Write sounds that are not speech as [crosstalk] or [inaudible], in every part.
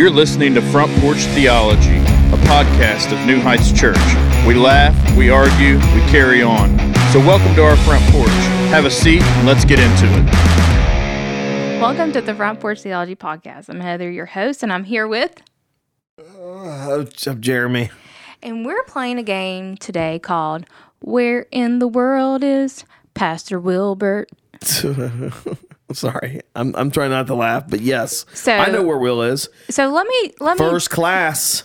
You're listening to Front Porch Theology, a podcast of New Heights Church. We laugh, we argue, we carry on. So, welcome to our front porch. Have a seat and let's get into it. Welcome to the Front Porch Theology Podcast. I'm Heather, your host, and I'm here with, Uh, I'm Jeremy. and we're playing a game today called Where in the World is Pastor Wilbert? [laughs] Sorry, I'm I'm trying not to laugh, but yes, So- I know where Will is. So let me, let me First class.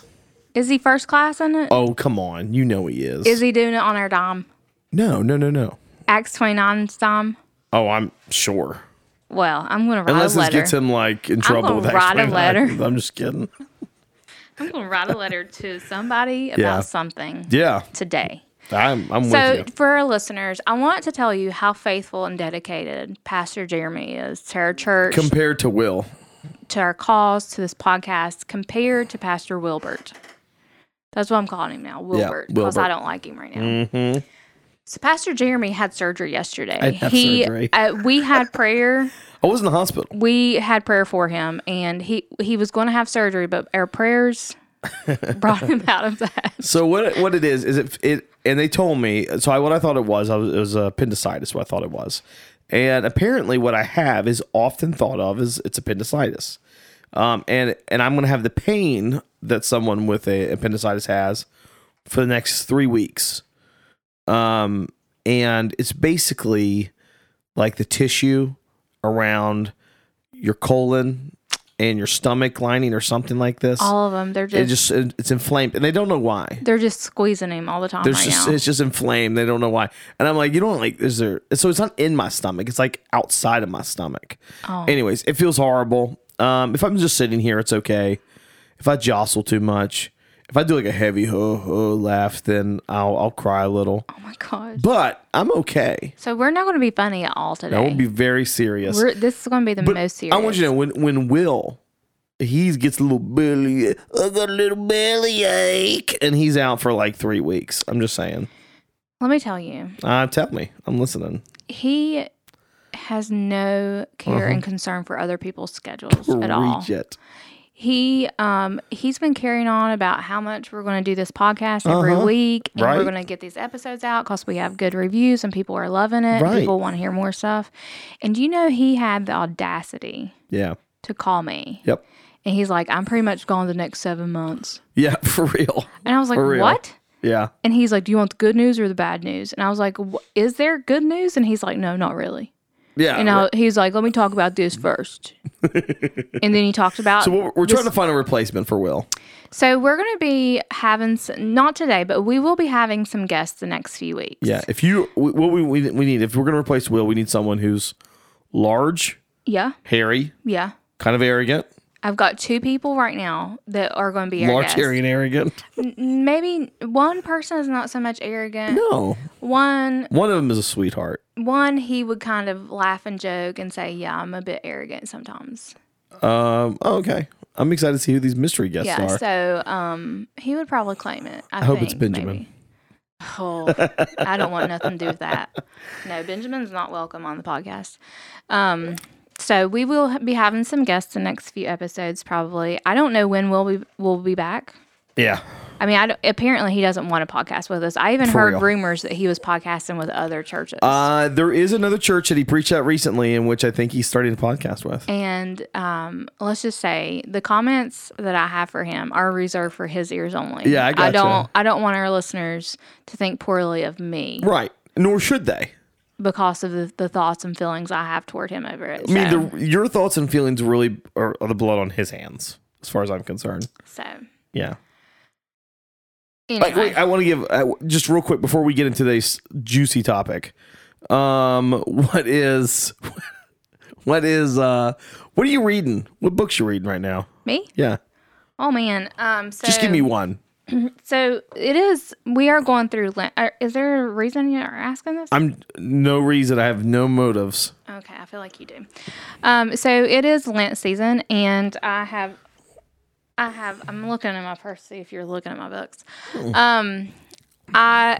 is he first class in it? Oh come on, you know he is. Is he doing it on our dime? No, no, no, no. Acts 29's dime? Oh, I'm sure. Well, I'm to write Unless a this letter. gets him like in trouble gonna with write a letter. I'm just kidding. [laughs] I'm to write a letter to somebody about Yeah. something Yeah, today. I'm I'm So, with you. for our listeners, I want to tell you how faithful and dedicated Pastor Jeremy is to our church, Compared to Will, to our cause, to this podcast, compared to Pastor Wilbert. That's what I'm calling him now, Wilbert, because I don't like him right now. So, Pastor Jeremy had surgery yesterday. I have he, surgery. Uh, we had prayer. [laughs] I was in the hospital. We had prayer for him, and he he was going to have surgery, but our prayers [laughs] brought him out of that. So what what it is is it it and they told me so I what I thought it was I was it was appendicitis what I thought it was, and apparently what I have is often thought of as it's appendicitis, um and and I'm gonna have the pain that someone with a appendicitis has for the next three weeks, um and it's basically like the tissue around your colon and your stomach lining or something like this. All of them, they're just, it just, just it's inflamed and they don't know why. They're just squeezing him all the time there's right just now. it's just inflamed. They don't know why. And i'm like you don't like is there so it's not in my stomach. It's like outside of my stomach. Oh. anyways it feels horrible. Um if i'm just sitting here it's okay. If i jostle too much if i do like a heavy ho ho laugh then i'll i'll cry a little oh my gosh. but i'm okay So we're not going to be funny at all today. i will be very serious We're, this is going to be the But most serious. I want you to know when when Will he gets a little belly I got a little belly ache and he's out for like three weeks. I'm just saying. Let me tell you, Uh tell me. I'm listening. he has no care and concern for other people's schedules at all. Uh-huh. Reach it. He um he's been carrying on about how much we're going to do this podcast every Uh-huh. week and Right. we're going to get these episodes out because we have good reviews and people are loving it. and Right. People want to hear more stuff. And do you know he had the audacity Yeah. to call me Yep. and he's like, "I'm pretty much gone the next seven months." Yeah, [laughs] for real. And I was like, "What?" Yeah. And he's like, "Do you want the good news or the bad news?" And I was like, "Wh- "Is there good news?" And he's like, "No, not really." Yeah. And I, he's like, "Let me talk about this first. [laughs] and then he talked about. so we're, we're trying to find a replacement for Will. So we're going to be having s not today, but we will be having some guests the next few weeks. Yeah. If you what we we we need if we're gonna replace Will, we need someone who's large, Yeah. hairy, Yeah. kind of arrogant. I've got two people right now that are going to be large, guests. hairy, and arrogant. N- Maybe one person is not so much arrogant. No. One, One of them is a sweetheart. one he would kind of laugh and joke and say, "Yeah, I'm a bit arrogant sometimes." Um, oh, okay. I'm excited to see who these mystery guests are. Yeah, are. so um, he would probably claim it. I, I hope it's Benjamin. maybe. Oh, I don't want nothing to do with that. No, Benjamin's not welcome on the podcast. Um, so we will be having some guests the next few episodes, probably. I don't know when we'll be we'll be back. yeah. I mean, I don't, apparently he doesn't want to podcast with us. I even For heard real. rumors that he was podcasting with other churches. Uh, there is another church that he preached at recently, in which I think he's starting a podcast with. and um, let's just say the comments that I have for him are reserved for his ears only. Yeah, I I don't. I don't want our listeners to think poorly of me Right. Nor should they. Because of the, the thoughts and feelings I have toward him over it. I mean, so, the, your thoughts and feelings really are, are the blood on his hands, as far as I'm concerned. so Yeah. anyway, Like, wait, I want to give uh, just real quick before we get into this juicy topic. Um, what is, [laughs] what is, uh, what are you reading? What books you reading right now? me. Yeah. Oh man. Um. So Just give me one. [clears throat] So it is. We are going through. Lent. uh, Is there a reason you're asking this? I'm no reason. I have no motives. Okay, I feel like you do. Um, so it is Lent season, and I have, I have. I'm looking at my purse see if you're looking at my books. Um, I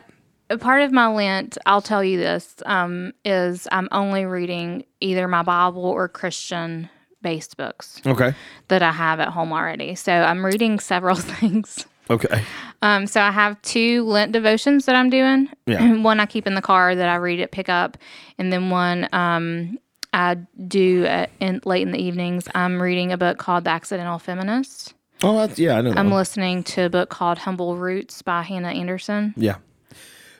a part of my Lent, I'll tell you this, um, is I'm only reading either my Bible or Christian based books Okay. that I have at home already. So I'm reading several [laughs] things. Okay. Um, so I have two Lent devotions that I'm doing. Yeah. [clears throat] one I keep in the car that I read at pickup, and then one um, I do at, in, late in the evenings. I'm reading a book called The Accidental Feminist. Oh, that's, yeah, I know. That I'm one. listening to a book called Humble Roots by Hannah Anderson. Yeah.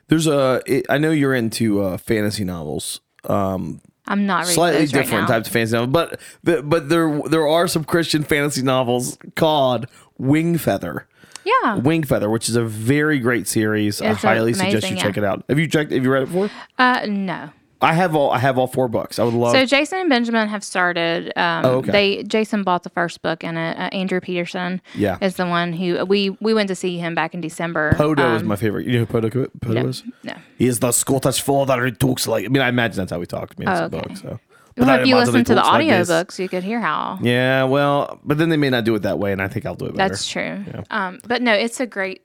There's a. It, I know you're into uh, fantasy novels. Um, I'm not reading slightly right different now. types of fantasy novels, but the, but there there are some Christian fantasy novels called Wingfeather. Yeah. Wingfeather, which is a very great series. I It's highly suggest amazing, you check it out. Have you checked? Have you read it before? Uh, no. I have all. I have all four books. I would love. So Jason and Benjamin have started. Um, Oh, okay. They Jason bought the first book in it. Uh, Andrew Peterson. Yeah. Is the one who we we went to see him back in December. Podo is Um, my favorite. You know who Podo, Podo no, is? no. He is the Scottish father who talks like. I mean, I imagine that's how he talks. I mean, it's Oh, a okay. book, so. Well, if you listen to the like audiobooks, you could hear how. Yeah, well, but then they may not do it that way, and I think I'll do it better. That's true. Um, but no, it's a great,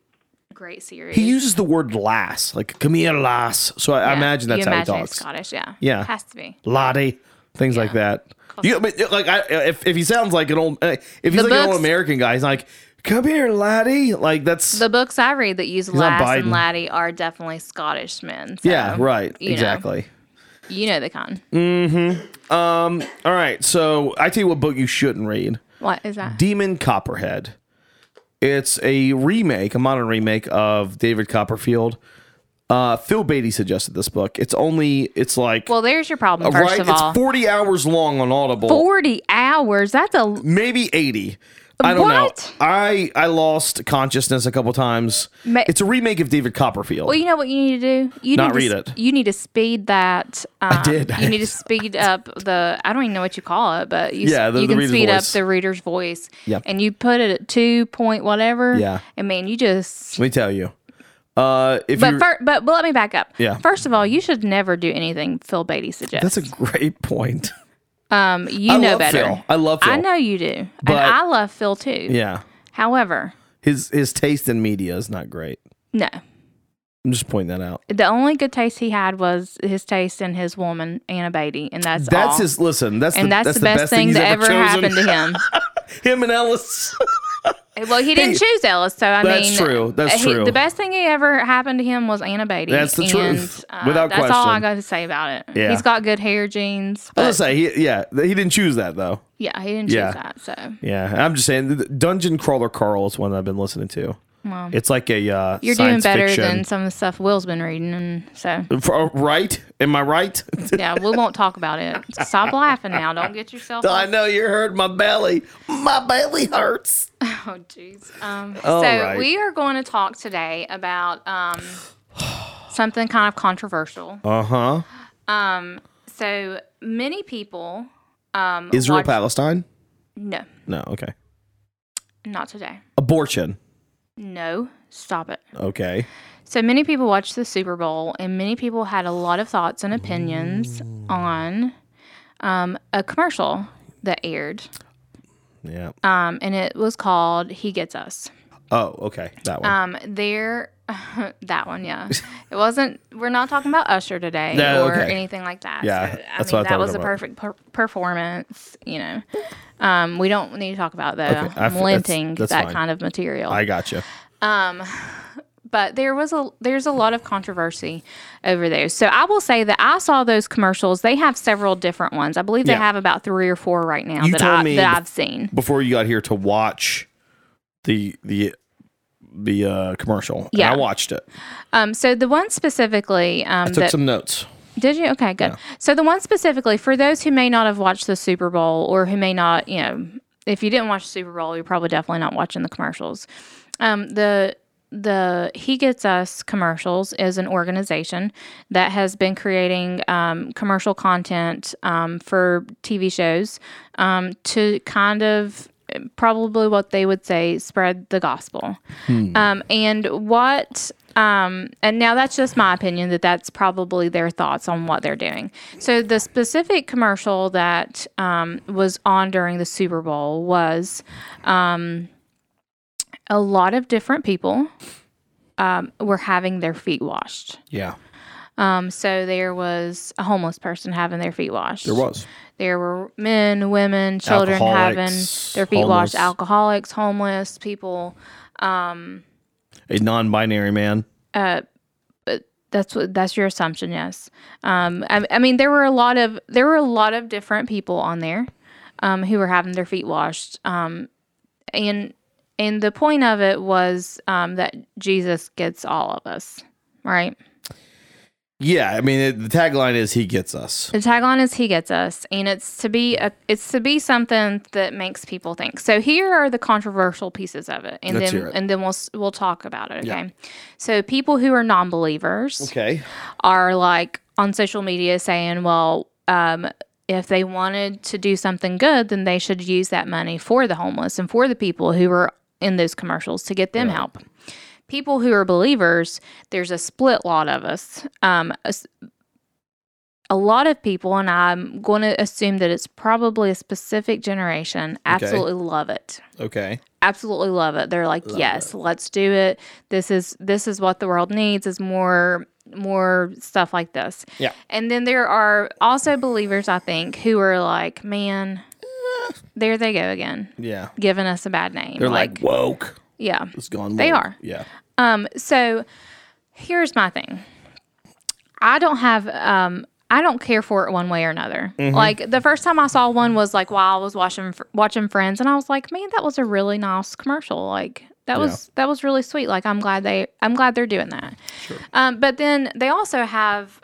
great series. He uses the word lass, like "come here, lass." So I, I imagine that's you how imagine he talks. Scottish, yeah. Yeah. has to be. Laddie, things like that. You, but, like, I, if if he sounds like an old, uh, if he's The like an old American guy, he's like, "Come here, laddie." Like that's The books I read that use lass and laddie are definitely Scottish men. so, yeah, right, Exactly. know. You know the con. Mm-hmm. Um. All right, so I tell you what book you shouldn't read: What is that? Demon Copperhead. It's a remake, a modern remake of David Copperfield. Uh, Phil Beatty suggested this book. It's only, it's like, well, there's your problem. First right? of all, it's 40 hours long on Audible. forty hours. That's a maybe 80 i don't What? know i i lost consciousness a couple times Ma- it's a remake of david copperfield Well, you know what you need to do? You Not need to, read s- it. You need to speed that. Um, did. You need to speed [laughs] up the. I don't even know what you call it, but you, Yeah, the- you the can speed voice. up the reader's voice. Yep. And you put it at two point whatever. Yeah. And man, you just. let me tell you uh if But fir- but but let me back up. Yeah. First of all, you should never do anything Phil Beatty suggests. that's a great point um. You I know better. Phil. I love Phil. I know you do, and I love Phil too. yeah However, his his taste in media is not great no. i'm just pointing that out The only good taste he had was his taste in his woman Anna Beatty, and that's that's all. his listen that's the, and that's, the best, thing that ever ever happened to him. [laughs] him and ellis [laughs] Well, he didn't Hey, choose Ellis, so I that's mean, true. That's he- true. The best thing that ever happened to him was Anna Beatty. That's the and, [laughs] truth. uh, Without that's all I got to say about it. Yeah. He's got good hair genes. i was gonna say he, yeah he didn't choose that though yeah, he didn't choose Yeah. that. So yeah i'm just saying dungeon crawler carl is one i've been listening to it's like a uh you're doing better fiction. than some of the stuff Will's been reading, and so For- right? Am I right? [laughs] yeah, we won't talk about it. Stop laughing now. Don't get yourself. I know you're hurting my belly. My belly hurts. [laughs] Oh, jeez. Um, so right. we are going to talk today about um, something kind of controversial. Uh huh. Um. So many people. Um, Israel, watch- Palestine? No, No. Okay. not today. Abortion. No, stop it. Okay. So many people watched the Super Bowl, and many people had a lot of thoughts and opinions on um, a commercial that aired, Yeah. um, and it was called "He Gets Us." Oh, okay. That one. Um, there, [laughs] that one, yeah. It wasn't. We're not talking about Usher today No, or okay. anything like that. Yeah, so, I that's mean what I that was a perfect per- performance. You know, um, we don't need to talk about though. I f- I'm that's- linting that's that fine. kind of material. I got you. Um, but there was a there's a lot of controversy over those. So I will say that I saw those commercials. They have several different ones. I believe they Yeah. have about three or four right now You that I that I've seen. Before you got here to watch the the the uh, commercial, and Yeah. I watched it. Um, so the one specifically um, Took that some notes. Did you? Okay, good. So the one specifically for those who may not have watched the Super Bowl or who may not, you know, if you didn't watch the Super Bowl, you're probably definitely not watching the commercials. Um, the the He Gets Us commercials is an organization that has been creating um, commercial content um, for TV shows um, to kind of probably what they would say spread the gospel. Um, and what, um, and now that's just my opinion that that's probably their thoughts on what they're doing. So the specific commercial that um, was on during the Super Bowl was um, a lot of different people um, were having their feet washed. Yeah. Um, so there was a homeless person having their feet washed. There was. There were men, women, children having their feet washed. Alcoholics, homeless people. A non-binary man. That's what that's your assumption, yes. Um, I, I mean, there were a lot of there were a lot of different people on there um, who were having their feet washed, um, and and the point of it was um, that Jesus gets all of us, right? Yeah, I mean it, the tagline is "He gets us." The tagline is "He gets us," and it's to be a it's to be something that makes people think. So here are the controversial pieces of it, and Let's then it. and then we'll we'll talk about it. Okay. Yeah. So people who are non-believers Okay. are like on social media saying, well, um, if they wanted to do something good, then they should use that money for the homeless and for the people who are in those commercials to get them help. People who are believers, there's a split lot of us. Um, a, a lot of people, and I'm going to assume that it's probably a specific generation, absolutely love it Okay. absolutely love it. They're like, yes, let's do it. This is this is what the world needs is more more stuff like this. Yeah. And then there are also believers, I think, who are like, man, there they go again, Yeah. giving us a bad name. They're like, woke. yeah. It's gone. They are. Yeah. Um, so here's my thing. I don't have um I don't care for it one way or another. Mm-hmm. Like the first time I saw one was like while I was watching watching Friends, and I was like, man, that was a really nice commercial. Like that was that was really sweet. Like I'm glad they I'm glad they're doing that. Um, but then they also have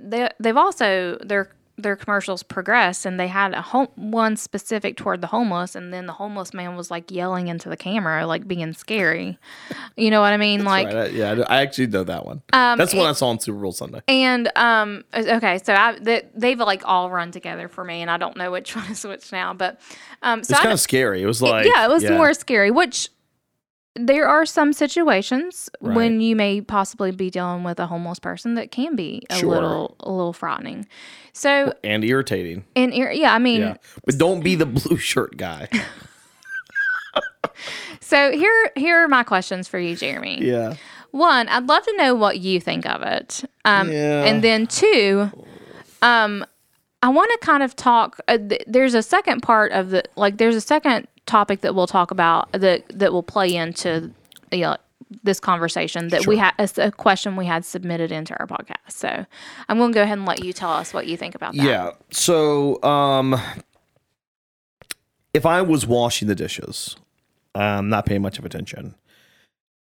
they they've also their their commercials progress and they had a home one specific toward the homeless and then the homeless man was like yelling into the camera like being scary you know what i mean like Right, I- yeah, I actually know that one. Um, That's one I saw on Super Bowl Sunday. and um, okay, so I they, they've like all run together for me, and I don't know which [laughs] one is which now. But um, so It's kind of scary. It was like yeah, it was more scary. Which there are some situations Right. when you may possibly be dealing with a homeless person that can be a Sure. little a little frightening. So and irritating. And ir- yeah, I mean, Yeah, but don't be the blue shirt guy. [laughs] so here here are my questions for you, Jeremy. yeah. One, I'd love to know what you think of it. Um, Yeah. And then two, um, I want to kind of talk. Uh, th- there's a second part of the like. There's a second topic that we'll talk about that that will play into you know, this conversation that we had a, a question we had submitted into our podcast. So I'm going to go ahead and let you tell us what you think about that. Yeah. So, um, if I was washing the dishes, um, not paying much of attention,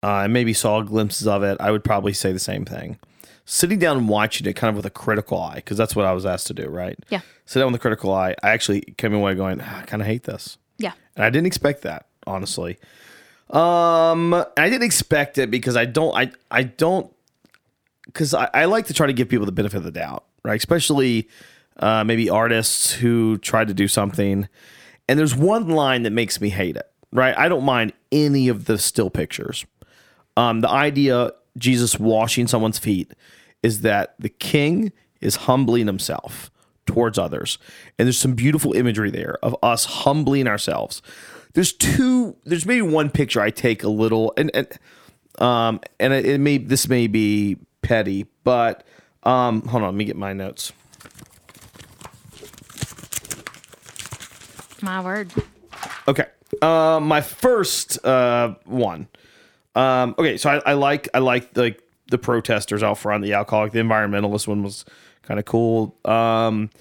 uh, maybe saw glimpses of it, I would probably say the same thing. Sitting down and watching it kind of with a critical eye, because that's what I was asked to do, right? Yeah. Sit down with a critical eye. I actually came away going, "Ah, I kind of hate this. Yeah. And I didn't expect that, honestly. Um, I didn't expect it because I don't, I, I don't, because I, I like to try to give people the benefit of the doubt, right? Especially uh, maybe artists who tried to do something. And there's one line that makes me hate it, right? I don't mind any of the still pictures. Um, the idea Jesus washing someone's feet is that the king is humbling himself towards others. And there's some beautiful imagery there of us humbling ourselves. There's two, there's maybe one picture I take a little, and, and um, and it, it may this may be petty, but um, hold on, let me get my notes. My word. Okay, uh, my first uh, one. Um, okay, so I, I like I like the the protesters out front, the alcoholic, the environmentalist one was kind of cool. Um,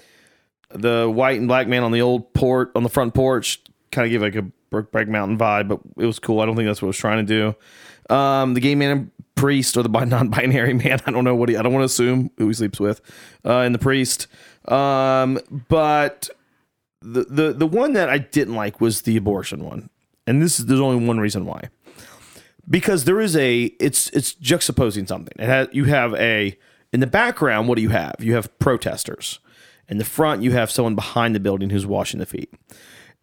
the white and black man on the old port on the front porch kind of gave like a Brokeback Mountain vibe, but it was cool. I don't think that's what it was trying to do. Um, the gay man and priest or the [laughs] non-binary man. I don't know what he. I don't want to assume who he sleeps with. Uh, and the priest. Um, but the the the one that I didn't like was the abortion one, and this is there's only one reason why. Because there is a it's it's juxtaposing something. It has you have a in the background. What do you have? You have protesters. In the front, you have someone behind the building who's washing the feet.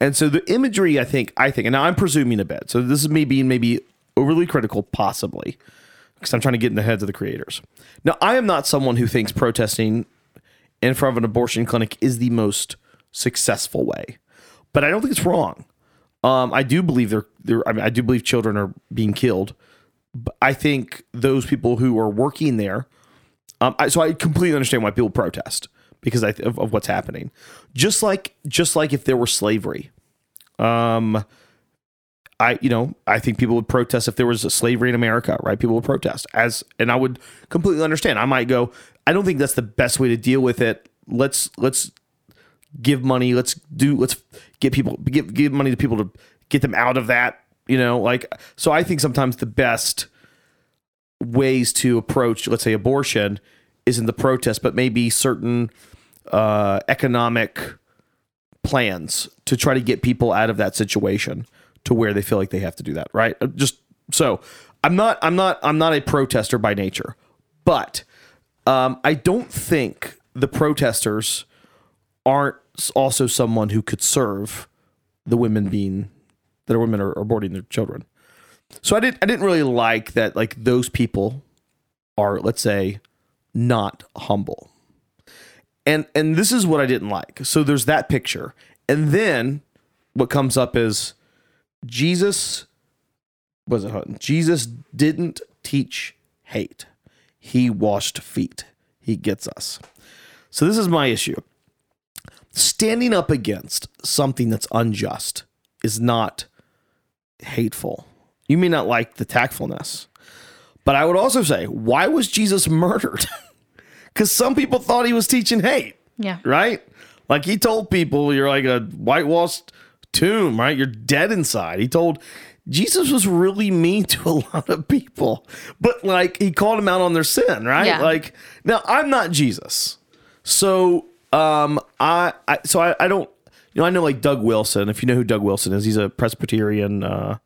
And so the imagery, I think, I think, and now I'm presuming a bit. So this is me being maybe overly critical, possibly, because I'm trying to get in the heads of the creators. Now, I am not someone who thinks protesting in front of an abortion clinic is the most successful way, but I don't think it's wrong. Um, I do believe they're, they're, I mean, I do believe children are being killed. But I think those people who are working there Um, I, so I completely understand why people protest because I, of, of what's happening. Just like just like if there were slavery, um, I you know I think people would protest if there was slavery in America, right? People would protest as, and I would completely understand. I might go. I don't think that's the best way to deal with it. Let's let's give money. Let's do. Let's get people give give money to people to get them out of that. You know, like so. I think sometimes the best ways to approach, let's say, abortion isn't the protest, but maybe certain uh, economic plans to try to get people out of that situation to where they feel like they have to do that, right? Uh, Just so I'm not, I'm not, I'm not a protester by nature, but um, I don't think the protesters aren't also someone who could serve the women being that are women are aborting their children. So I didn't I didn't really like that like those people are let's say not humble. And and this is what I didn't like. So there's that picture. And then what comes up is Jesus was it? Jesus didn't teach hate. He washed feet. He gets us. So this is my issue. Standing up against something that's unjust is not hateful. You may not like the tactfulness. But I would also say, why was Jesus murdered? [laughs] Because some people thought he was teaching hate, Yeah. right? Like he told people, you're like a whitewashed tomb, right? You're dead inside. He told Jesus was really mean to a [laughs] lot of people, but like he called them out on their sin, right? Yeah. Like now I'm not Jesus. So um I, I so I, I don't you know I know like Doug Wilson, if you know who Doug Wilson is, he's a Presbyterian uh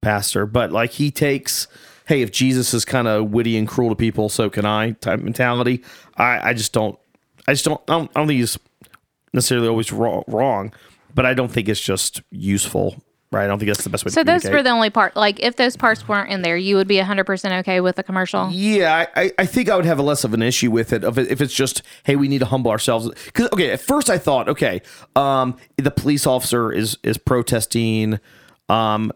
pastor, but like he takes, hey, if Jesus is kind of witty and cruel to people, so can I type mentality. I, I just don't, I just don't, I don't, I don't think he's necessarily always wrong, wrong, but I don't think it's just useful, right? I don't think that's the best way. So those were the only part. Like, if those parts weren't in there, you would be 100% okay with the commercial. Yeah, I- I, think I would have a less of an issue with it if it's just, hey, we need to humble ourselves. Because okay, at first I thought, okay, um, the police officer is is protesting, um,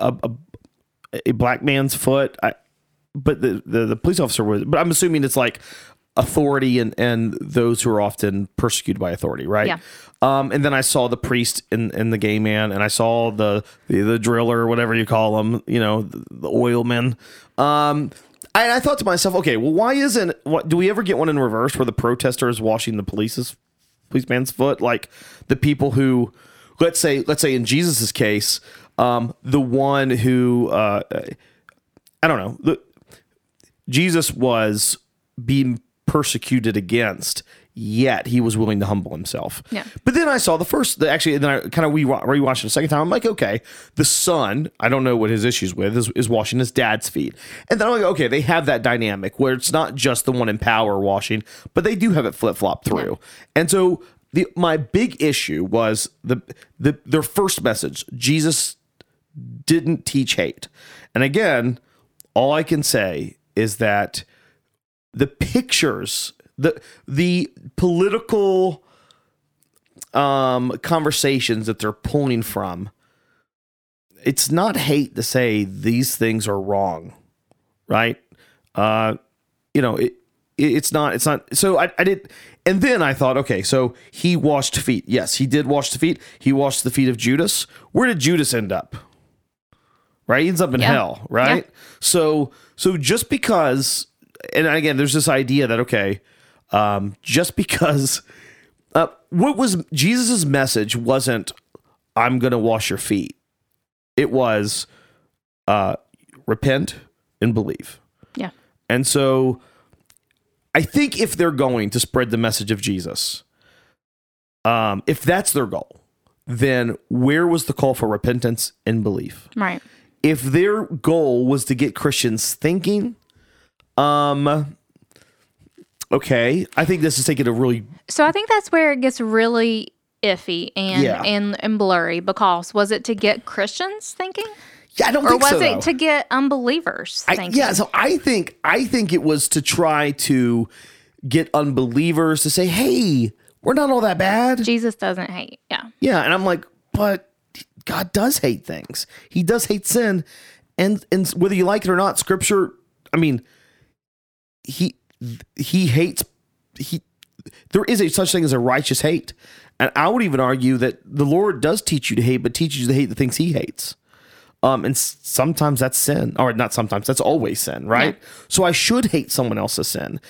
a, a, a black man's foot. I, but the, the the police officer was, but I'm assuming it's like authority and and those who are often persecuted by authority, right? Yeah. Um, and then I saw the priest and, and the gay man, and I saw the the, the driller, whatever you call them, you know, the, the oilman. Um, I, I thought to myself, okay, well, why isn't what do we ever get one in reverse where the protester is washing the police's policeman's foot, like the people who, let's say, let's say in Jesus's case, um, the one who, uh, I don't know, the, Jesus was being persecuted against, yet he was willing to humble himself. Yeah. But then I saw the first, the, actually, then I kind of re- rewatched it a second time. I'm like, okay, the son, I don't know what his issues with, is, is washing his dad's feet. And then I'm like, okay, they have that dynamic where it's not just the one in power washing, but they do have it flip flop through. And so the my big issue was the the their first message. Jesus didn't teach hate. And again, all I can say is that the pictures, the the political um conversations that they're pulling from, it's not hate to say these things are wrong, right? Uh you know, it, it it's not it's not so I, I did and then I thought, okay, so he washed feet. Yes, he did wash the feet. He washed the feet of Judas. Where did Judas end up? Right? He ends up in Yeah. hell, right? So so just because and again, there's this idea that okay, um, just because [laughs] uh, what was Jesus's message wasn't I'm gonna wash your feet. It was uh, repent and believe. Yeah. And so I think if they're going to spread the message of Jesus, um, if that's their goal, then where was the call for repentance and belief? Right. If their goal was to get Christians thinking, um, okay, I think this is taking a really So I think that's where it gets really iffy and Yeah. and, and blurry because was it to get Christians thinking? yeah. I don't Or think was so. it though. to get unbelievers I, yeah, so I think I think it was to try to get unbelievers to say, "Hey, we're not all that bad." Jesus doesn't hate. Yeah. Yeah, and I'm like, but God does hate things. He does hate sin, and and whether you like it or not, Scripture. I mean, he he hates he there is a such thing as a righteous hate. And I would even argue that the Lord does teach you to hate, but teaches you to hate the things he hates. Um, and sometimes that's sin, or not sometimes, that's always sin, right? So I should hate someone else's sin.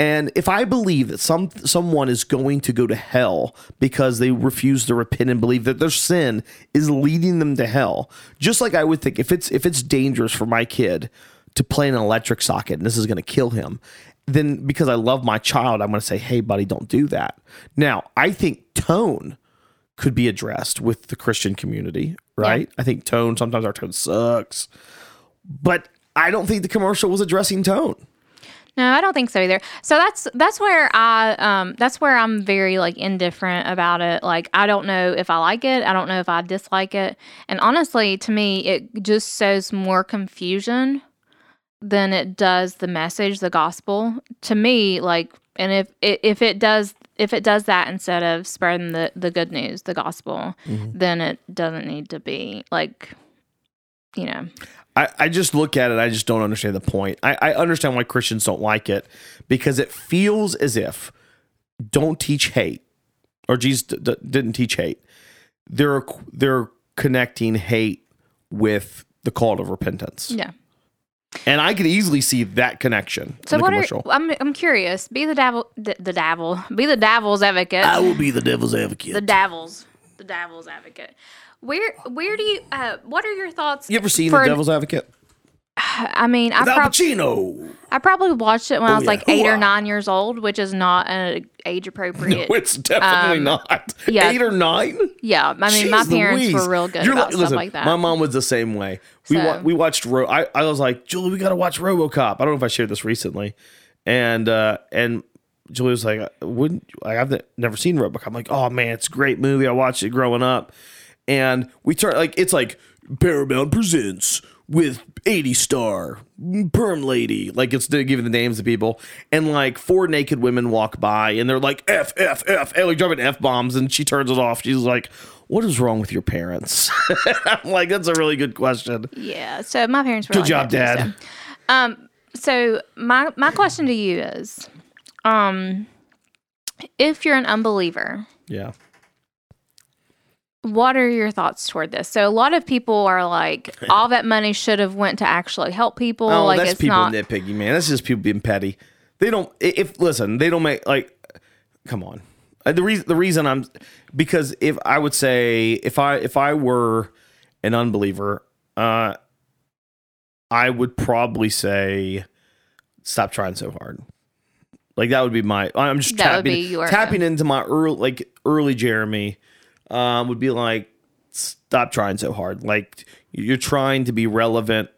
And if I believe that some someone is going to go to hell because they refuse to repent and believe that their sin is leading them to hell, just like I would think if it's if it's dangerous for my kid to play in an electric socket and this is going to kill him, then because I love my child, I'm going to say, "Hey, buddy, don't do that." Now, I think tone could be addressed with the Christian community, right? I think tone sometimes our tone sucks, but I don't think the commercial was addressing tone. No, I don't think so either. So that's that's where I um that's where I'm very like indifferent about it. Like I don't know if I like it, I don't know if I dislike it. And honestly, to me, it just sows more confusion than it does the message, the gospel. To me, like and if if it does if it does that instead of spreading the the good news, the gospel, then it doesn't need to be like you know. I, I just look at it, I just don't understand the point. I, I understand why Christians don't like it because it feels as if don't teach hate or Jesus d- d- didn't teach hate. They're they're connecting hate with the call to repentance. Yeah. And I could easily see that connection So in the what commercial. are I'm I'm curious. Be the devil the, the devil. Be the devil's advocate. I will be the devil's advocate. the devil's the devil's advocate. Where where do you uh what are your thoughts? you ever seen the devil's advocate? [sighs] I mean, I, Al prob- Pacino. I probably watched it when I was yeah. like eight or Hooah. nine years old, which is not an age appropriate. No, It's definitely Um, not. yeah. Eight or nine? yeah, I mean, my Jeez parents Louise. were real good You're about like- stuff listen, like that. My mom was the same way. We wa- we watched. Ro- I I was like, Julie, we got to watch RoboCop. I don't know if I shared this recently, and uh and Julie was like, wouldn't like I've ne- never seen RoboCop. I'm like, oh man, it's a great movie. I watched it growing up, and we turn like it's like Paramount presents with 80 star perm lady. Like it's giving the names of people. And like four naked women walk by and they're like f f f and like dropping f bombs and she turns it off. She's like what is wrong with your parents? [laughs] I'm like that's a really good question. Yeah, so my parents were good like job that dad. so. Um, so my my question to you is, um, if you're an unbeliever, yeah what are your thoughts toward this? So a lot of people are like, [laughs] all that money should have went to actually help people. oh like that's it's people not. nitpicking man that's just people being petty they don't if listen they don't make like come on Uh, the reason the reason i'm because if i would say if i if i were an unbeliever uh i would probably say stop trying so hard like that would be my i'm just That would tapping, be your- tapping into my early like early jeremy um would be like stop trying so hard like you're trying to be relevant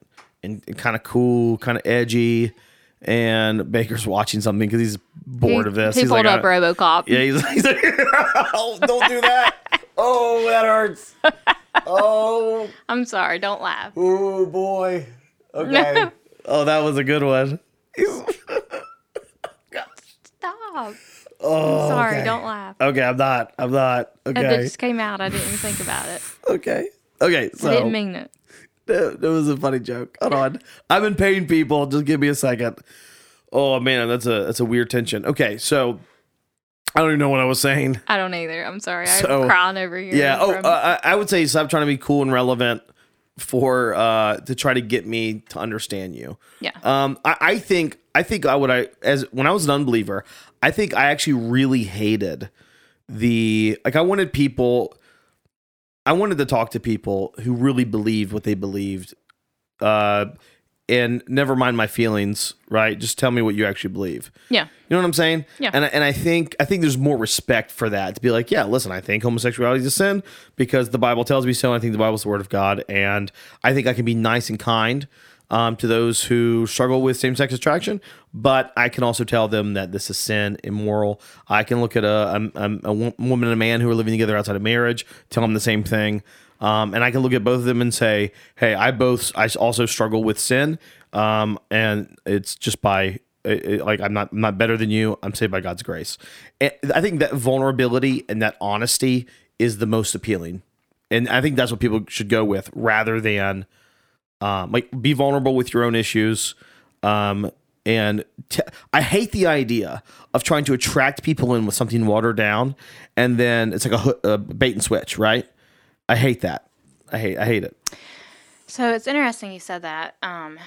and, and kind of cool kind of edgy and baker's watching something because he's bored of this He he's pulled like up "I- RoboCop. yeah, he's, he's like, [laughs] oh, don't do that. Oh, that hurts. Oh, [laughs] I'm sorry, don't laugh. oh boy. Okay. [laughs] oh, that was a good one. Stop. Oh, I'm Sorry, okay. don't laugh. Okay, I'm not. I'm not. Okay. It just came out. I didn't even think about it. [laughs] Okay. Okay. So I didn't mean it. that, that was a funny joke. Hold on. I've been paying people. Just give me a second. Oh man, that's a that's a weird tension. Okay, so I don't even know what I was saying. I don't either. I'm sorry. I'm So, crying over here. Yeah. Oh, from- uh, I I would say stop trying to be cool and relevant for uh to try to get me to understand you. yeah. Um, I, I think I think I would I as when I was an unbeliever, I think I actually really hated the like I wanted people I wanted to talk to people who really believed what they believed. Uh and never mind my feelings, right? Just tell me what you actually believe. yeah. You know what I'm saying? Yeah. And I, and I think I think there's more respect for that to be like, yeah, listen, I think homosexuality is a sin because the Bible tells me so. I think the Bible's the word of God, and I think I can be nice and kind um, to those who struggle with same sex attraction. But I can also tell them that this is sin, immoral. I can look at a, a, a, woman and a man who are living together outside of marriage, tell them the same thing. Um, and I can look at both of them and say, "Hey, I both I also struggle with sin, um, and it's just by it- it- like I'm not I'm not better than you. I'm saved by God's grace. And I think that vulnerability and that honesty is the most appealing, and I think that's what people should go with rather than um, like be vulnerable with your own issues, um, and t- I hate the idea of trying to attract people in with something watered down, and then it's like a, a bait and switch, right? I hate that. I hate I hate it. So it's interesting you said that. Um,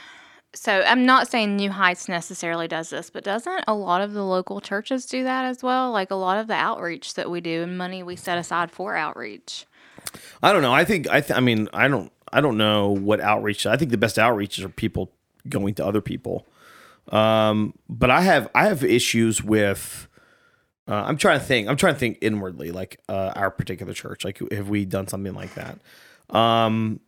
so I'm not saying New Heights necessarily does this, but doesn't a lot of the local churches do that as well? Like a lot of the outreach that we do and money we set aside for outreach. I don't know. I think I. Th- I mean, I don't. I don't know what outreach. I think the best outreach is are people going to other people. Um, but I have I have issues with. Uh, I'm trying to think. I'm trying to think inwardly, like uh, our particular church. Like, have we done something like that? Um,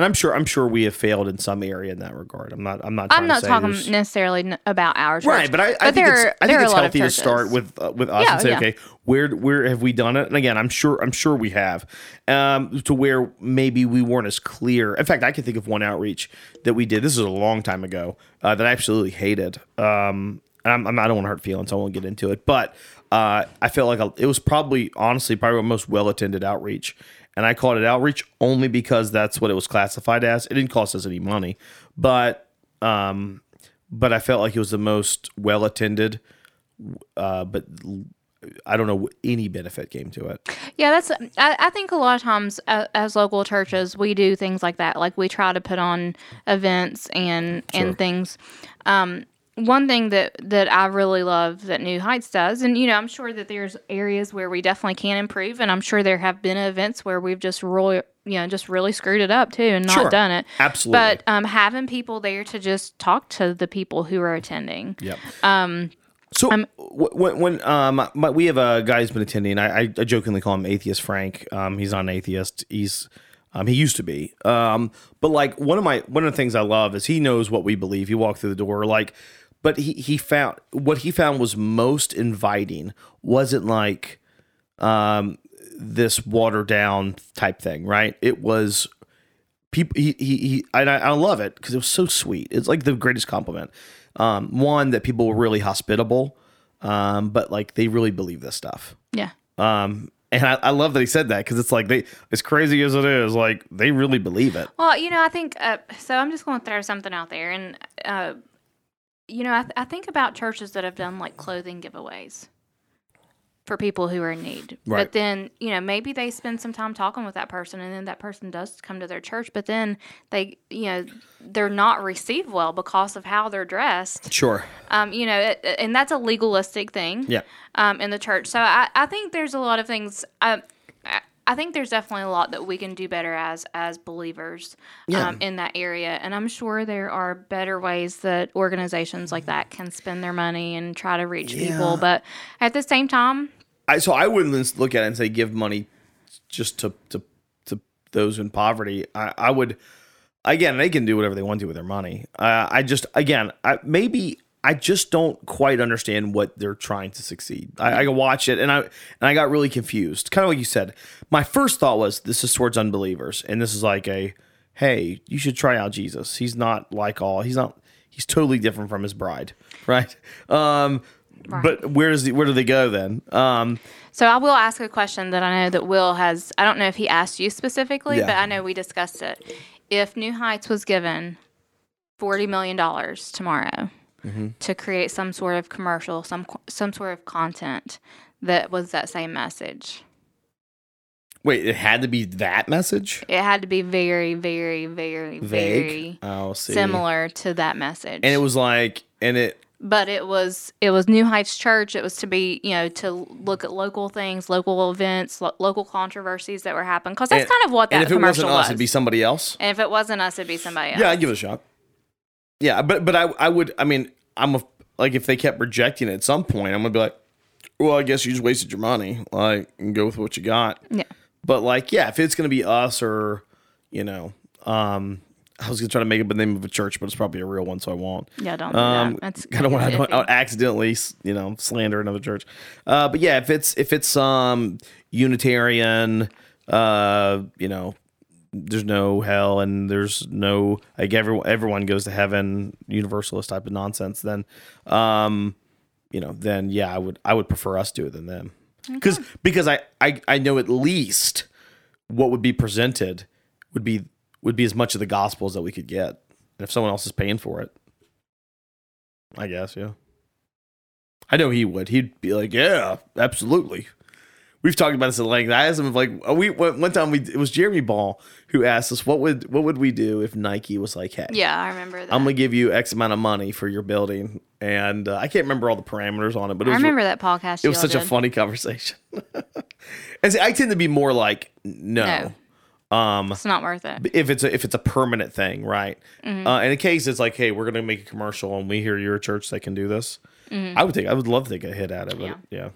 and I'm sure I'm sure we have failed in some area in that regard. I'm not. I'm not. I'm not talking there's- necessarily about our church, Right, but I, I think there it's, are- I think it's a lot of healthy to start with uh, with us Yeah, and say, yeah. okay, where where have we done it? And again, I'm sure I'm sure we have, um, to where maybe we weren't as clear. In fact, I can think of one outreach that we did. This is a long time ago uh, that I absolutely hated. Um, and I'm, I'm, I don't want to hurt feelings. I won't get into it, but uh, I felt like a, it was probably honestly probably our most well attended outreach. And I called it outreach only because that's what it was classified as. It didn't cost us any money, but um, but I felt like it was the most well attended. Uh, but I don't know any benefit came to it. Yeah, that's. I, I think a lot of times uh, as local churches, we do things like that. Like we try to put on events and Sure. and things. Um, one thing that that I really love that New Heights does, and you know, I'm sure that there's areas where we definitely can improve, and I'm sure there have been events where we've just really, you know, just really screwed it up too and not Sure. done it. Absolutely. But um, having people there to just talk to the people who are attending. Yep. Um. So wh- when when um my, we have a guy who's been attending, I, I, I jokingly call him Atheist Frank. Um, he's not an atheist. He's um, he used to be. Um, but like one of my one of the things I love is he knows what we believe. He walked through the door like, but he he found what he found was most inviting wasn't like um this watered down type thing, right? It was people he he, he and I, I love it because it was so sweet it's like the greatest compliment um one that people were really hospitable um but like they really believe this stuff Yeah. um and I, I love that he said that because it's like they as crazy as it is like they really believe it Well, you know, I think uh, so. I'm just going to throw something out there, and uh, you know, I, th- I think about churches that have done like clothing giveaways for people who are in need. Right. But then, you know, maybe they spend some time talking with that person, and then that person does come to their church, but then they, you know, they're not received well because of how they're dressed. sure Um, you know, it, and that's a legalistic thing yeah um, in the church. So I, I think there's a lot of things. I, I- I think there's definitely a lot that we can do better as as believers Yeah. um, in that area, and I'm sure there are better ways that organizations like that can spend their money and try to reach Yeah. people. But at the same time, I so I wouldn't look at it and say give money just to to to those in poverty. I, I would again they can do whatever they want to with their money. Uh, I just again I, maybe I just don't quite understand what they're trying to succeed. I, I can watch it and I and I got really confused. Kind of like you said. My first thought was this is towards unbelievers, and this is like a hey you should try out Jesus. He's not like all. He's not. He's totally different from his bride, [laughs] right? Um, But where does the, where do they go then? Um, so I will ask a question that I know that Will has. I don't know if he asked you specifically, Yeah. but I know we discussed it. If New Heights was given forty million dollars tomorrow Mm-hmm. to create some sort of commercial, some some sort of content that was that same message, Wait, it had to be that message? it had to be very, very, very, very Oh, similar to that message. And it was like, and it, but it was it was New Heights Church. It was to be you know to look at local things, local events, lo- local controversies that were happening. Because that's and- kind of what that and if it commercial wasn't us, was. it'd be somebody else. and if it wasn't us, it'd be somebody else. Yeah, I'd give it a shot. Yeah, but but I I would I mean I'm a like if they kept rejecting it at some point I'm gonna be like, well I guess you just wasted your money like and go with what you got. Yeah. But like yeah, if it's gonna be us or you know um I was gonna try to make up the name of a church, but it's probably a real one, so I won't. Yeah, don't do Um, that. That's [laughs] I don't want iffy. to accidentally, you know, slander another church. Uh, but yeah, if it's if it's um Unitarian, uh, you know, there's no hell and there's no like everyone everyone goes to heaven, universalist type of nonsense. Then, um, you know, then yeah, I would I would prefer us do it than them because because I, I I know at least what would be presented would be would be as much of the gospel as that we could get, and if someone else is paying for it. I guess, yeah. I know he would. He'd be like, "Yeah, absolutely." We've talked about this at length. I asked him if like uh, we one one time we it was Jeremy Ball who asked us what would what would we do if Nike was like, "Hey, Yeah, I remember that. I'm gonna give you X amount of money for your building," and uh, I can't remember all the parameters on it, but it I was remember that podcast. it was such a funny conversation. [laughs] and see, I tend to be more like no. Um, It's not worth it. if it's a if it's a permanent thing, right? Mm-hmm. Uh, in a case, it's like, hey, we're gonna make a commercial, and we hear you're a church that can do this. Mm-hmm. I would think I would love to take a hit at it, but yeah,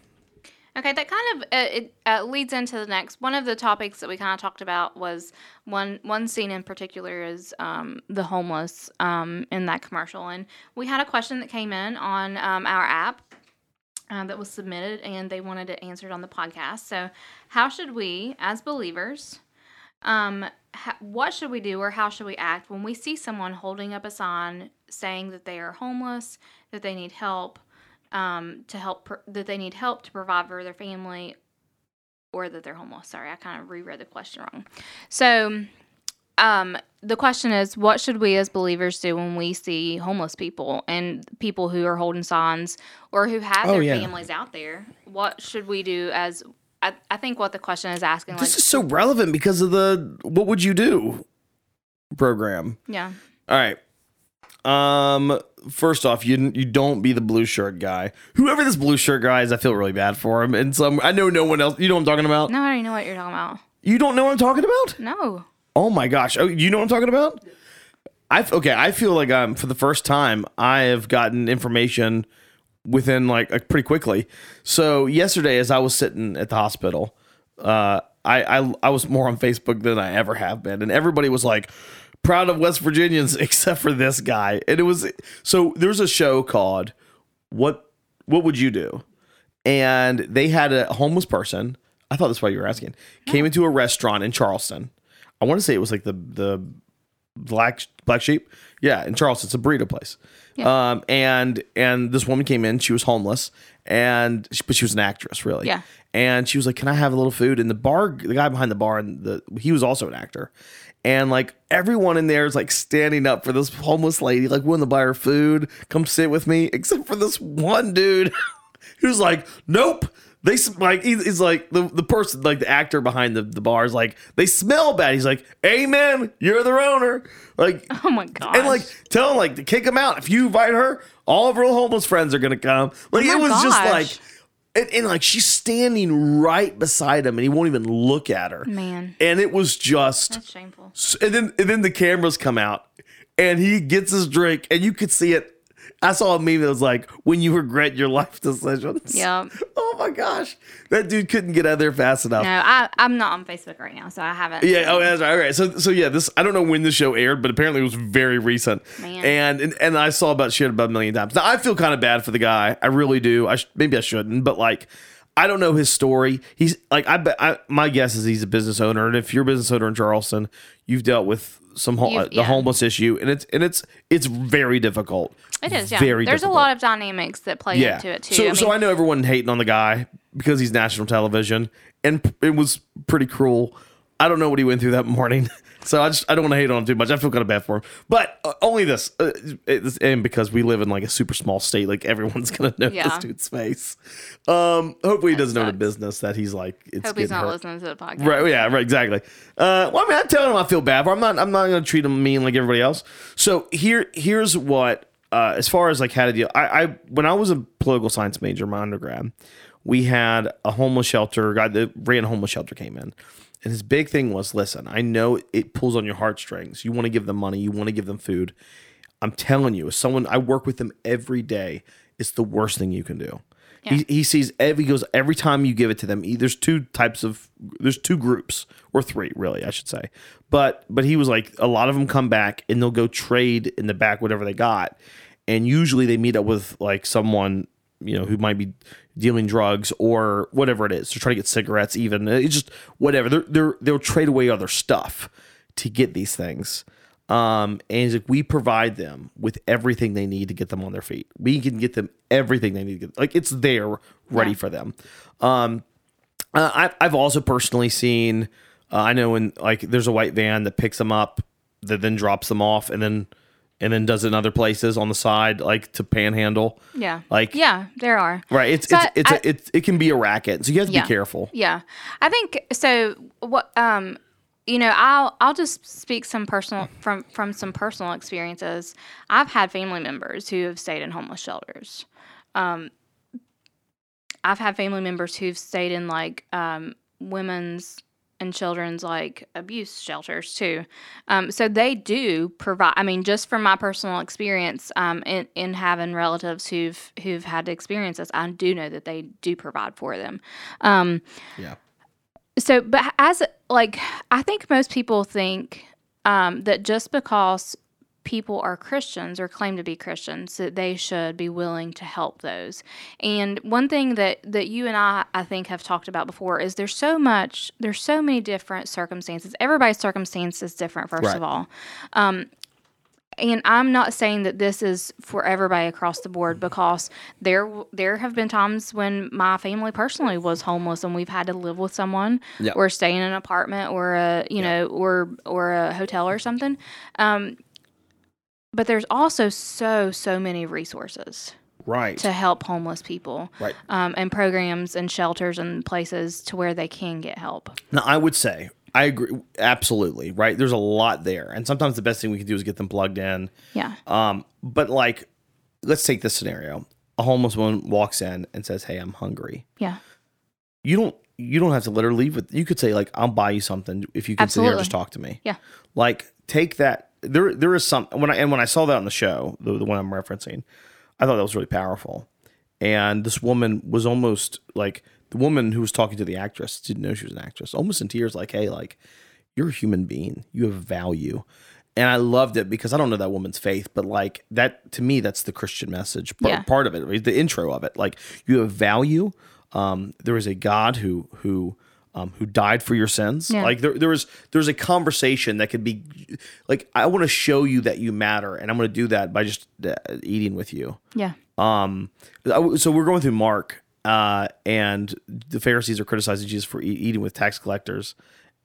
Okay, that kind of uh, it uh, leads into the next one of the topics that we kind of talked about was one one scene in particular is um, the homeless um, in that commercial, and we had a question that came in on um, our app uh, that was submitted, and they wanted it answered on the podcast. So, how should we, as believers, um, ha- what should we do or how should we act when we see someone holding up a sign saying that they are homeless, that they need help, um, to help pr- that they need help to provide for their family, or that they're homeless? Sorry, I kind of reread the question wrong. So, um, the question is, what should we as believers do when we see homeless people and people who are holding signs or who have Oh, their yeah. families out there? What should we do as I, I think what the question is asking, like, this is so relevant because of the what would you do program. yeah, All right. Um. First off, you you don't be the blue shirt guy. Whoever this blue shirt guy is, I feel really bad for him. And some I know no one else. You know what I'm talking about. no, I already know what you're talking about. You don't know what I'm talking about. No, Oh my gosh. Oh, you know what I'm talking about? I okay. I feel like I'm for the first time. I have gotten information within like, like pretty quickly. So yesterday, as I was sitting at the hospital, uh, I, I I was more on Facebook than I ever have been, and everybody was like proud of West Virginians [laughs] except for this guy. And it was so there's a show called what What would you do? And they had a homeless person. I thought that's why you were asking. Came into a restaurant in Charleston. I want to say it was like the the black black sheep. Yeah, in Charleston, it's a burrito place. Um, and and this woman came in. She was homeless, and but she was an actress, really. Yeah. And she was like, "Can I have a little food?" And the bar, the guy behind the bar, and the he was also an actor. And like everyone in there is like standing up for this homeless lady, like willing to buy her food, come sit with me, except for this one dude [laughs] who's like, "Nope." They like he's, he's like the, the person like the actor behind the, the bar is like they smell bad. He's like, "Amen, you're the owner." Like [laughs] oh my god, and like tell him like to kick him out. If you invite her, all of her homeless friends are gonna come. Like Oh it my was just like, and, and like she's standing right beside him, and he won't even look at her. man, And it was just, that's shameful. and then and then the cameras come out, and he gets his drink, and you could see it. I saw a meme that was like, "When you regret your life decisions." Yeah. [laughs] Oh my gosh, that dude couldn't get out of there fast enough. No, I I'm not on Facebook right now, so I haven't. Yeah. Oh, that's right. All right. So, so yeah, this I don't know when the show aired, but apparently it was very recent. Man. And and, and I saw about shit about a million times. Now I feel kind of bad for the guy. I really do. I sh- maybe I shouldn't, but like. I don't know his story. He's like I bet. I, my guess is he's a business owner, and if you're a business owner in Charleston, you've dealt with some ho- uh, the homeless issue, and it's and it's it's very difficult. It is. Yeah, very there's difficult. a lot of dynamics that play Yeah. into it too. So I mean, so I know everyone hating on the guy because he's national television, and it was pretty cruel. I don't know what he went through that morning, [laughs] so I just I don't want to hate on him too much. I feel kind of bad for him, but uh, only this, uh, and because we live in like a super small state, like everyone's gonna [laughs] know Yeah. this dude's face. Um, hopefully he doesn't know the business that he's like. It's hope he's not hurt. listening to the podcast. Right. Yeah. Right. Exactly. Uh, well, I mean, I'm telling him I feel bad, but I'm not. I'm not going to treat him mean like everybody else. So here, here's what. Uh, as far as like how to deal, I, I when I was a political science major, in my undergrad, we had a homeless shelter guy that ran a homeless shelter came in, and his big thing was, listen, I know it pulls on your heartstrings. You want to give them money, you want to give them food. I'm telling you, as someone I work with them every day, it's the worst thing you can do. He, he sees every he goes every time you give it to them. he- There's two types of there's two groups or three really I should say, but but he was like a lot of them come back and they'll go trade in the back whatever they got, and usually they meet up with like someone you know who might be dealing drugs or whatever it is. They're trying to get cigarettes even it's just whatever. They're, they're they'll trade away other stuff to get these things. Um, and like, we provide them with everything they need to get them on their feet. We can get them everything they need to get. Like it's there, ready Yeah. for them. Um, uh, I, I've also personally seen. Uh, I know when like there's a white van that picks them up, that then drops them off, and then and then does it in other places on the side, like to panhandle. Yeah. Like yeah, there are. right. It's So it's I- it's I- a, it it can be a racket, so you have to Yeah. be careful. Yeah, I think so. What um, you know, I'll I'll just speak some personal from from some personal experiences. I've had family members who have stayed in homeless shelters. Um, I've had family members who've stayed in like um, women's and children's like abuse shelters too. Um, so they do provide. I mean, just from my personal experience um, in in having relatives who've who've had to experience this, I do know that they do provide for them. Um, Yeah. so but as like i think most people think um, that just because people are christians or claim to be christians that they should be willing to help those and one thing that that you and i i think have talked about before is there's so much there's so many different circumstances everybody's circumstance is different first Right. of all um, and I'm not saying that this is for everybody across the board because there there have been times when my family personally was homeless and we've had to live with someone Yeah. or stay in an apartment or a you know or or a hotel or something. Um, but there's also so so many resources Right. to help homeless people, Right. um, and programs and shelters and places to where they can get help. Now, I would say I agree absolutely. Right. There's a lot there, and sometimes the best thing we can do is get them plugged in. Yeah, Um, but like, let's take this scenario: a homeless woman walks in and says, "Hey, I'm hungry." yeah, You don't. You don't have to let her leave with. You could say like, "I'll buy you something if you can sit here and just talk to me." Yeah. Like, take that. There, there is some when I and when I saw that on the show, the, the one I'm referencing, I thought that was really powerful. And this woman was almost like the woman who was talking to the actress didn't know she was an actress, almost in tears, like, "Hey, like, you're a human being. You have value." And I loved it because I don't know that woman's faith, but like that to me, that's the Christian message. Part, Yeah. part of it, the intro of it. Like you have value. Um, there is a God who who um, who died for your sins. Yeah. Like there there was there's a conversation that could be like I want to show you that you matter, and I'm going to do that by just uh, eating with you. yeah, Um, I- so we're going through Mark, uh, and the Pharisees are criticizing Jesus for e- eating with tax collectors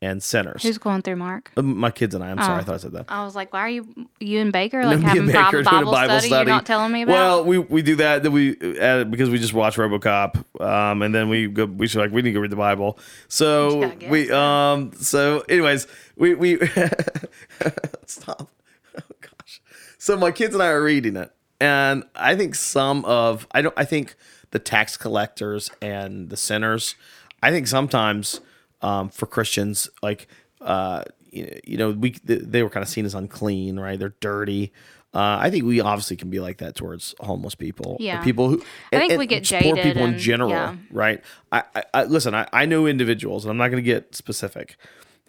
and sinners. who's going through Mark? Um, My kids and I. I'm sorry, Oh. I thought I said that. I was like, why are you you and Baker [laughs] like Me having Baker doing a Bible, Bible study? study. You're not telling me about? Well, we, we do that that we uh, because we just watch RoboCop, um, and then we go. We should like we need to go read the Bible. So Yeah, I guess we um. So anyways, we we [laughs] stop. Oh gosh. So my kids and I are reading it, and I think some of I don't. I think the tax collectors and the sinners. I think sometimes um, for Christians, like uh, you you know, we they were kind of seen as unclean, right? They're dirty. Uh, I think we obviously can be like that towards homeless people, Yeah. people who. I think we get just poor jaded people in general, yeah. right? I, I, I listen. I, I know individuals, and I'm not going to get specific,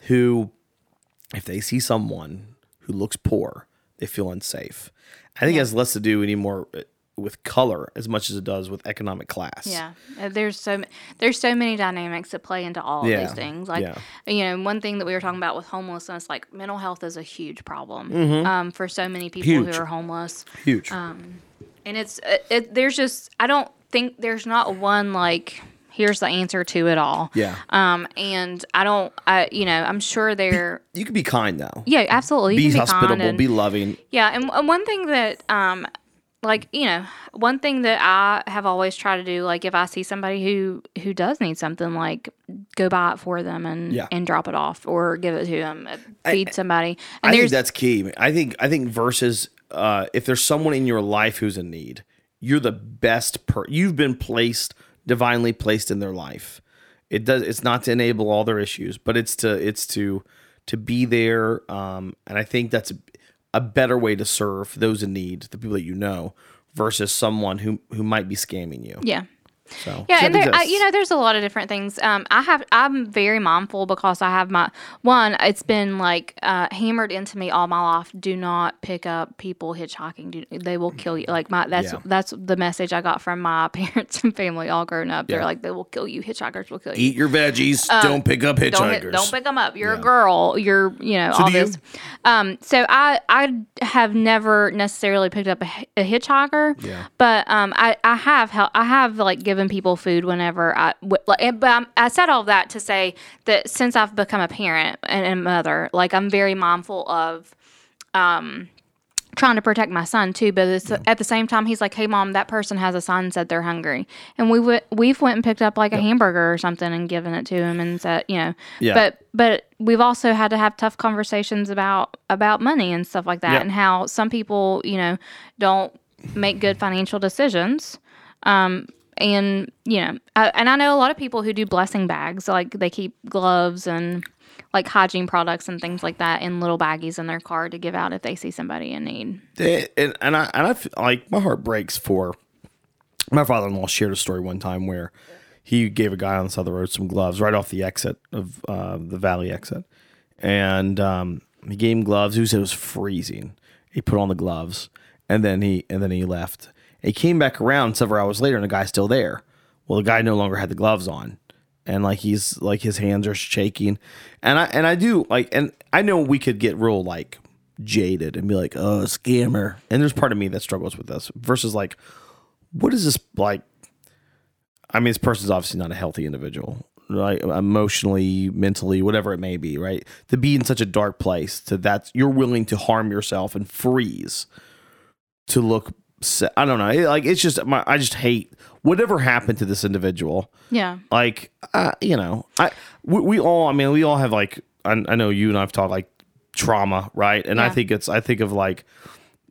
who, if they see someone who looks poor, they feel unsafe. I think it has less to do anymore with color as much as it does with economic class. Yeah, Uh, there's so there's so many dynamics that play into all of Yeah, these things. Like yeah. you know, one thing that we were talking about with homelessness, like mental health is a huge problem um, for so many people Mm-hmm. Huge. who are homeless, huge. and it's it, it, there's just I don't think there's not one like here's the answer to it all. yeah, Um, and I don't, I you know, I'm sure they're you can be kind though. yeah, absolutely. You be be hospitable, kind and, be loving. Yeah, and and one thing that um like, you know, one thing that I have always tried to do like if I see somebody who who does need something like go buy it for them and Yeah. and drop it off or give it to them, feed somebody. And I think that's key. I think I think versus uh, if there's someone in your life who's in need, you're the best per. You've been placed divinely placed in their life. It does. It's not to enable all their issues, but it's to it's to to be there. Um, and I think that's a, better way to serve those in need, the people that you know, versus someone who who might be scamming you. yeah. So Yeah, and there, I, you know, there's a lot of different things. Um, I have, I'm very mindful because I have my one. It's been like uh, hammered into me all my life. Do not pick up people hitchhiking. Do, they will kill you. Like my, that's Yeah. that's the message I got from my [laughs] parents and family all grown up. They're like, they will kill you. Hitchhikers will kill you. eat your veggies. don't pick up hitchhikers. Don't hit, don't pick them up. You're a girl. You're you know all do you? this. Um, so I I have never necessarily picked up a, a hitchhiker. Yeah. But um, I I have hel- I have like given people food whenever I w- like. and- But I'm, said all that to say that since I've become a parent and a mother, like I'm very mindful of um trying to protect my son too but it's, at the same time he's like hey mom that person has a sign said they're hungry and we w- we've went and picked up like a hamburger or something and given it to him and said you know Yeah. but but we've also had to have tough conversations about about money and stuff like that Yeah. and how some people you know don't make good financial decisions um and you know I, and i know a lot of people who do blessing bags like they keep gloves and like hygiene products and things like that in little baggies in their car to give out if they see somebody in need and and I and I feel like my heart breaks for my father in law shared a story one time where he gave a guy on the side of the road some gloves right off the exit of uh, the valley exit, and um, he gave him gloves. He said it was freezing. He put on the gloves, and then he and then he left. He came back around several hours later, and the guy's still there. Well, the guy no longer had the gloves on, and like he's like his hands are shaking, and I and I do like, and I know we could get real like jaded and be like, oh, scammer. And there's part of me that struggles with this versus like, what is this like? I mean, this person's obviously not a healthy individual, right? Emotionally, mentally, whatever it may be, right? To be in such a dark place, to that you're willing to harm yourself and freeze to look. I don't know. Like it's just my. I just hate whatever happened to this individual yeah like uh, you know i we, we all i mean we all have like I, I know you and i've talked like trauma right and i think it's i think of like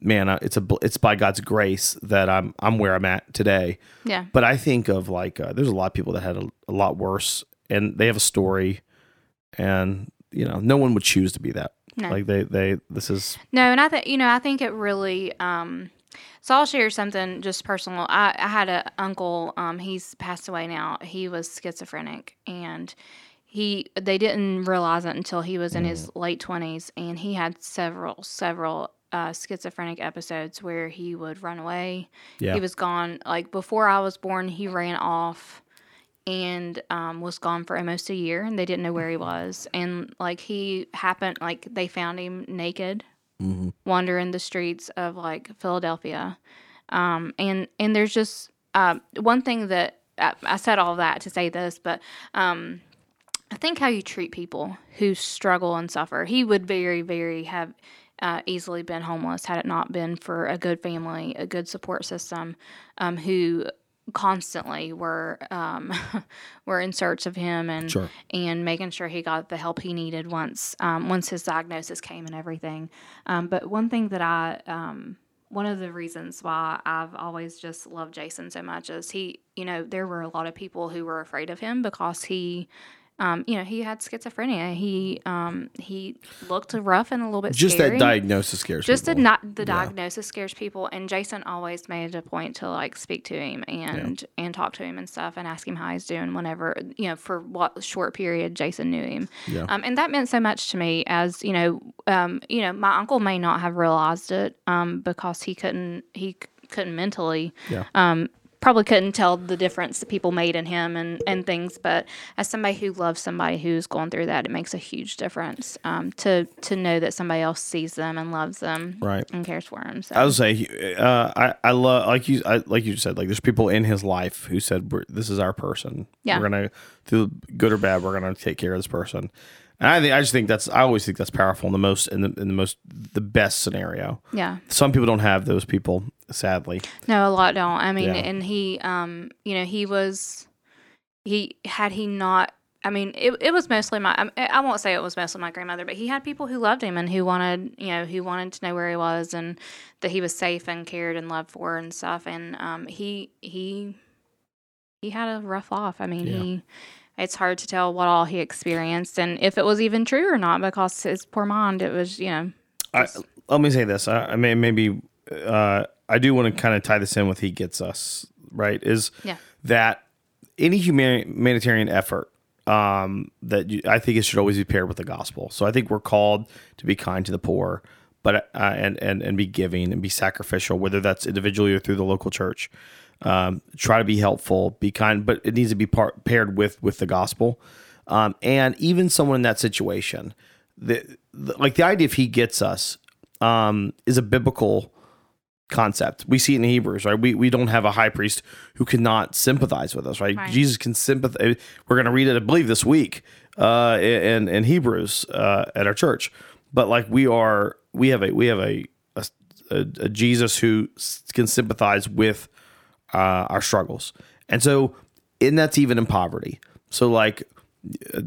man it's a it's by god's grace that i'm i'm where i'm at today yeah but i think of like uh, there's a lot of people that had a, a lot worse and they have a story and you know no one would choose to be that No. like they they this is No, and I think you know, I think it really. Um, so I'll share something just personal. I, I had an uncle. Um, he's passed away now. He was schizophrenic, and he they didn't realize it until he was in his late twenties, and he had several several uh, schizophrenic episodes where he would run away. Yeah. He was gone. Like before I was born, he ran off and um, was gone for almost a year and they didn't know where he was and like he happened like they found him naked wandering the streets of like philadelphia um, and and there's just uh, one thing that I, I said all that to say this but um, I think how you treat people who struggle and suffer. He would very, very have uh, easily been homeless had it not been for a good family, a good support system, um, who constantly were um, [laughs] were in search of him and Sure. and making sure he got the help he needed once um, once his diagnosis came and everything. Um, but one thing that I um, one of the reasons why I've always just loved Jason so much is he, you know, there were a lot of people who were afraid of him because he, um, you know, he had schizophrenia. He, um, he looked rough and a little bit just scary. that diagnosis scares Just the people. not the diagnosis scares people, and Jason always made it a point to like speak to him and and talk to him and stuff, and ask him how he's doing whenever you know for what short period Jason knew him, Yeah. um, and that meant so much to me. As you know, um, you know, my uncle may not have realized it um, because he couldn't he couldn't mentally Yeah. um, probably couldn't tell the difference that people made in him and, and things. But as somebody who loves somebody who's going through that, it makes a huge difference um, to to know that somebody else sees them and loves them, Right. and cares for them. So I would say, uh, I I love like you I, like you said, like there's people in his life who said this is our person. Yeah. we're gonna through good or bad, we're gonna take care of this person. And I think I just think that's I always think that's powerful in the most in the in the most the best scenario. yeah, Some people don't have those people, sadly. no, a lot don't. I mean, Yeah. and he, um, you know, he was he had he not. I mean, it, it was mostly my. I, won't say it was mostly my grandmother, but he had people who loved him and who wanted, you know, who wanted to know where he was and that he was safe and cared and loved for and stuff. And um, he he he had a rough life. I mean, Yeah. he. It's hard to tell what all he experienced and if it was even true or not because his poor mind. It was, you know, I, let me say this. I, I mean, maybe uh, I do want to kind of tie this in with he gets us right. Is Yeah. that any humanitarian effort um, that you, I think it should always be paired with the gospel. So I think we're called to be kind to the poor, but uh, and and and be giving and be sacrificial, whether that's individually or through the local church. Um, try to be helpful, be kind, but it needs to be part, paired with with the gospel. Um, and even someone in that situation, the, the like the idea if he gets us um, is a biblical concept. We see it in Hebrews, right? We we don't have a high priest who cannot sympathize with us, right? Right. Jesus can sympathize. We're going to read it, I believe, this week uh, in in Hebrews uh, at our church. But like we are, we have a we have a a, a, a Jesus who can sympathize with uh, our struggles, and so and that's even in poverty. So like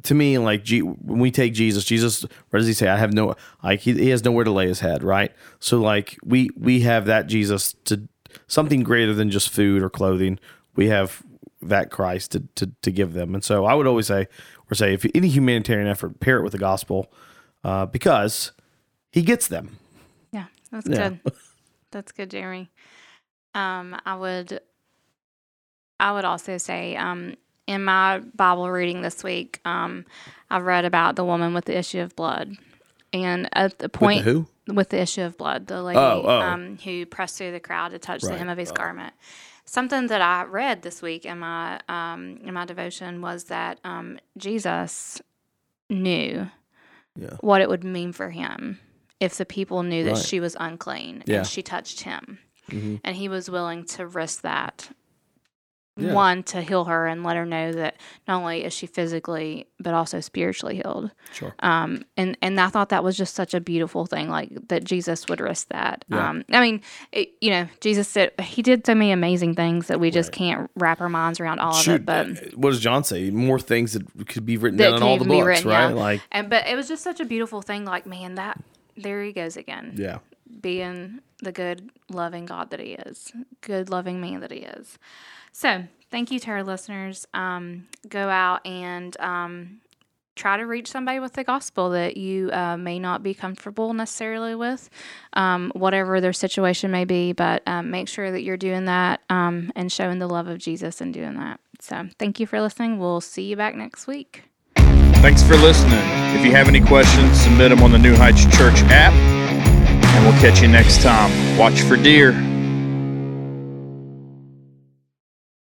to me, like G, when we take Jesus, Jesus, what does he say? I have no like he, he has nowhere to lay his head, right? So like we we have that Jesus to something greater than just food or clothing. We have that Christ to to, to give them, and so I would always say or say if any humanitarian effort, pair it with the gospel, uh, because he gets them. Yeah, that's Yeah. good. That's good, Jeremy. Um, I would, I would also say, um, in my Bible reading this week, um, I've read about the woman with the issue of blood, and at the point who? with the issue of blood, the lady Oh, oh. Um, who pressed through the crowd to touch the hem of his garment. Something that I read this week in my um, in my devotion was that um, Jesus knew Yeah. what it would mean for him if the people knew that Right. she was unclean Yeah. and she touched him, Mhm. and he was willing to risk that. Yeah. One to heal her and let her know that not only is she physically but also spiritually healed. Sure. Um, and and I thought that was just such a beautiful thing, like that Jesus would risk that. Yeah. Um, I mean, it, you know, Jesus said he did so many amazing things that we just can't wrap our minds around all Shoot, of it. But uh, what does John say? More things that could be written down in all the books, written, right? yeah. Like, and but it was just such a beautiful thing. Like, man, that there he goes again, yeah, being the good, loving God that he is, good, loving man that he is. So, thank you to our listeners. Um, go out and um, try to reach somebody with the gospel that you uh, may not be comfortable necessarily with, um, whatever their situation may be. But um, make sure that you're doing that um, and showing the love of Jesus and doing that. So, thank you for listening. We'll see you back next week. Thanks for listening. If you have any questions, submit them on the New Heights Church app, and we'll catch you next time. Watch for deer.